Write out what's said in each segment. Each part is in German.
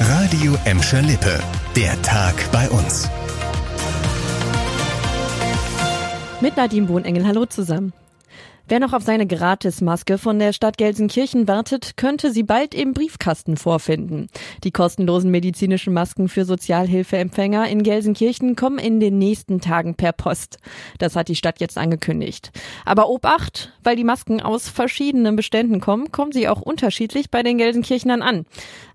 Radio Emscher Lippe. Der Tag bei uns. Mit Nadine Bohnengel, hallo zusammen. Wer noch auf seine Gratismaske von der Stadt Gelsenkirchen wartet, könnte sie bald im Briefkasten vorfinden. Die kostenlosen medizinischen Masken für Sozialhilfeempfänger in Gelsenkirchen kommen in den nächsten Tagen per Post. Das hat die Stadt jetzt angekündigt. Aber Obacht, weil die Masken aus verschiedenen Beständen kommen, kommen sie auch unterschiedlich bei den Gelsenkirchnern an.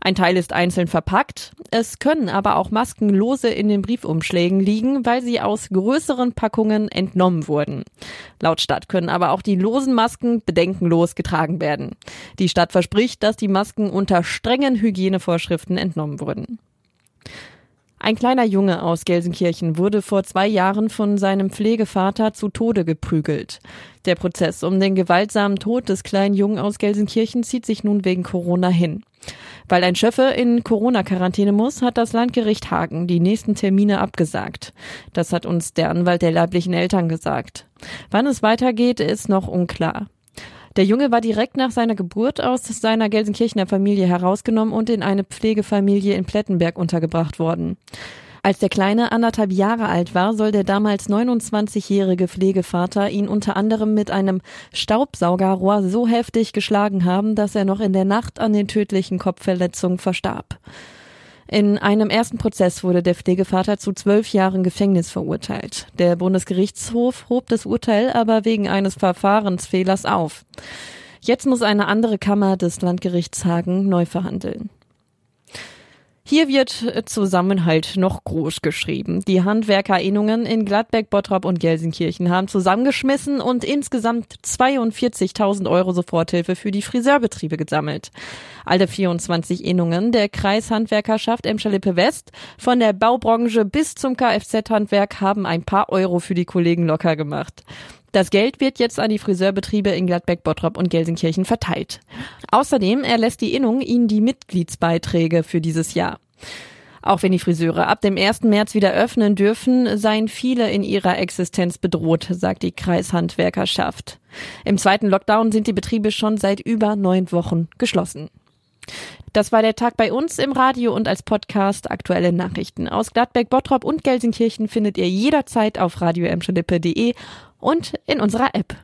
Ein Teil ist einzeln verpackt. Es können aber auch Masken lose in den Briefumschlägen liegen, weil sie aus größeren Packungen entnommen wurden. Laut Stadt können aber auch die losen Masken bedenkenlos getragen werden. Die Stadt verspricht, dass die Masken unter strengen Hygienevorschriften entnommen wurden. Ein kleiner Junge aus Gelsenkirchen wurde vor zwei Jahren von seinem Pflegevater zu Tode geprügelt. Der Prozess um den gewaltsamen Tod des kleinen Jungen aus Gelsenkirchen zieht sich nun wegen Corona hin. Weil ein Schöffe in Corona-Quarantäne muss, hat das Landgericht Hagen die nächsten Termine abgesagt. Das hat uns der Anwalt der leiblichen Eltern gesagt. Wann es weitergeht, ist noch unklar. Der Junge war direkt nach seiner Geburt aus seiner Gelsenkirchener Familie herausgenommen und in eine Pflegefamilie in Plettenberg untergebracht worden. Als der Kleine anderthalb Jahre alt war, soll der damals 29-jährige Pflegevater ihn unter anderem mit einem Staubsaugerrohr so heftig geschlagen haben, dass er noch in der Nacht an den tödlichen Kopfverletzungen verstarb. In einem ersten Prozess wurde der Pflegevater zu zwölf Jahren Gefängnis verurteilt. Der Bundesgerichtshof hob das Urteil aber wegen eines Verfahrensfehlers auf. Jetzt muss eine andere Kammer des Landgerichts Hagen neu verhandeln. Hier wird Zusammenhalt noch groß geschrieben. Die Handwerkerinnungen in Gladbeck, Bottrop und Gelsenkirchen haben zusammengeschmissen und insgesamt 42.000 Euro Soforthilfe für die Friseurbetriebe gesammelt. Alle 24 Innungen der Kreishandwerkerschaft Emscher-Lippe West, von der Baubranche bis zum Kfz-Handwerk haben ein paar Euro für die Kollegen locker gemacht. Das Geld wird jetzt an die Friseurbetriebe in Gladbeck, Bottrop und Gelsenkirchen verteilt. Außerdem erlässt die Innung ihnen die Mitgliedsbeiträge für dieses Jahr. Auch wenn die Friseure ab dem 1. März wieder öffnen dürfen, seien viele in ihrer Existenz bedroht, sagt die Kreishandwerkerschaft. Im zweiten Lockdown sind die Betriebe schon seit über neun Wochen geschlossen. Das war der Tag bei uns im Radio und als Podcast. Aktuelle Nachrichten aus Gladbeck, Bottrop und Gelsenkirchen findet ihr jederzeit auf radioemschalippe.de und in unserer App.